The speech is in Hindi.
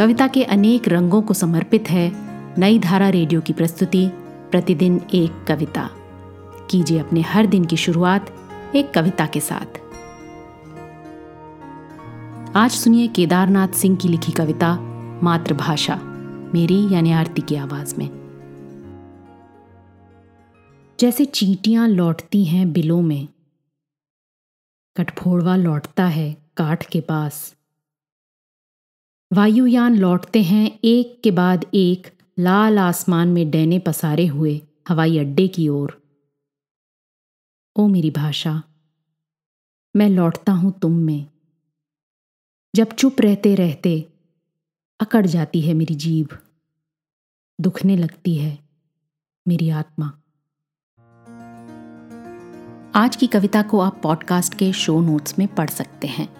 कविता के अनेक रंगों को समर्पित है नई धारा रेडियो की प्रस्तुति, प्रतिदिन एक कविता। कीजिए अपने हर दिन की शुरुआत एक कविता के साथ। आज सुनिए केदारनाथ सिंह की लिखी कविता, मातृभाषा, मेरी यानी आरती की आवाज़ में। जैसे चींटियाँ लौटती हैं बिलों में, कठफोड़वा लौटता है काठ के पास। वायुयान लौटते हैं, एक के बाद एक, लाल आसमान में डैने पसारे हुए हवाई अड्डे की ओर। ओ मेरी भाषा, मैं लौटता हूँ तुम में। जब चुप रहते रहते अकड़ जाती है मेरी जीभ, दुखने लगती है मेरी आत्मा। आज की कविता को आप पॉडकास्ट के शो नोट्स में पढ़ सकते हैं।